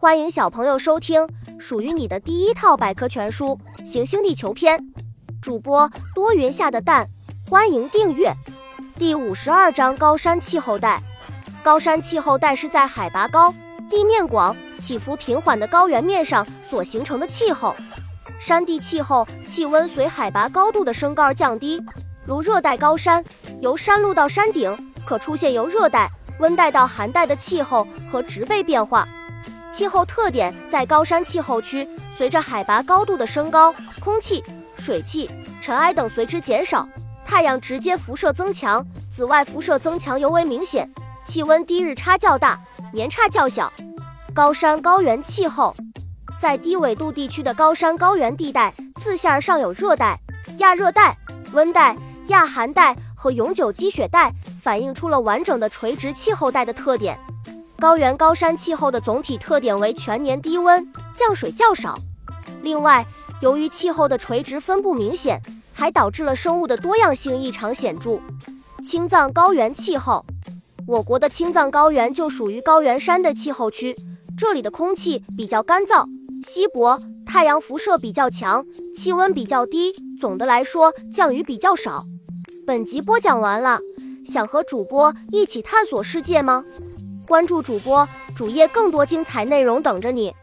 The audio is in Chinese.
欢迎小朋友收听属于你的第一套百科全书《行星地球篇》，主播多云下的蛋，欢迎订阅。第五十二章：高山气候带。高山气候带是在海拔高、地面广、起伏平缓的高原面上所形成的气候。山地气候气温随海拔高度的升高而降低，如热带高山，由山路到山顶可出现由热带、温带到寒带的气候和植被变化。气候特点在高山气候区，随着海拔高度的升高，空气、水汽、尘埃等随之减少，太阳直接辐射增强，紫外辐射增强尤为明显，气温低日差较大，年差较小。高山高原气候，在低纬度地区的高山高原地带，自下而上有热带、亚热带、温带、亚寒带和永久积雪带，反映出了完整的垂直气候带的特点。高原高山气候的总体特点为全年低温，降水较少。另外，由于气候的垂直分布明显，还导致了生物的多样性异常显著。青藏高原气候，我国的青藏高原就属于高原山的气候区，这里的空气比较干燥、稀薄，太阳辐射比较强，气温比较低。总的来说，降雨比较少。本集播讲完了，想和主播一起探索世界吗？关注主播主页，更多精彩内容等着你。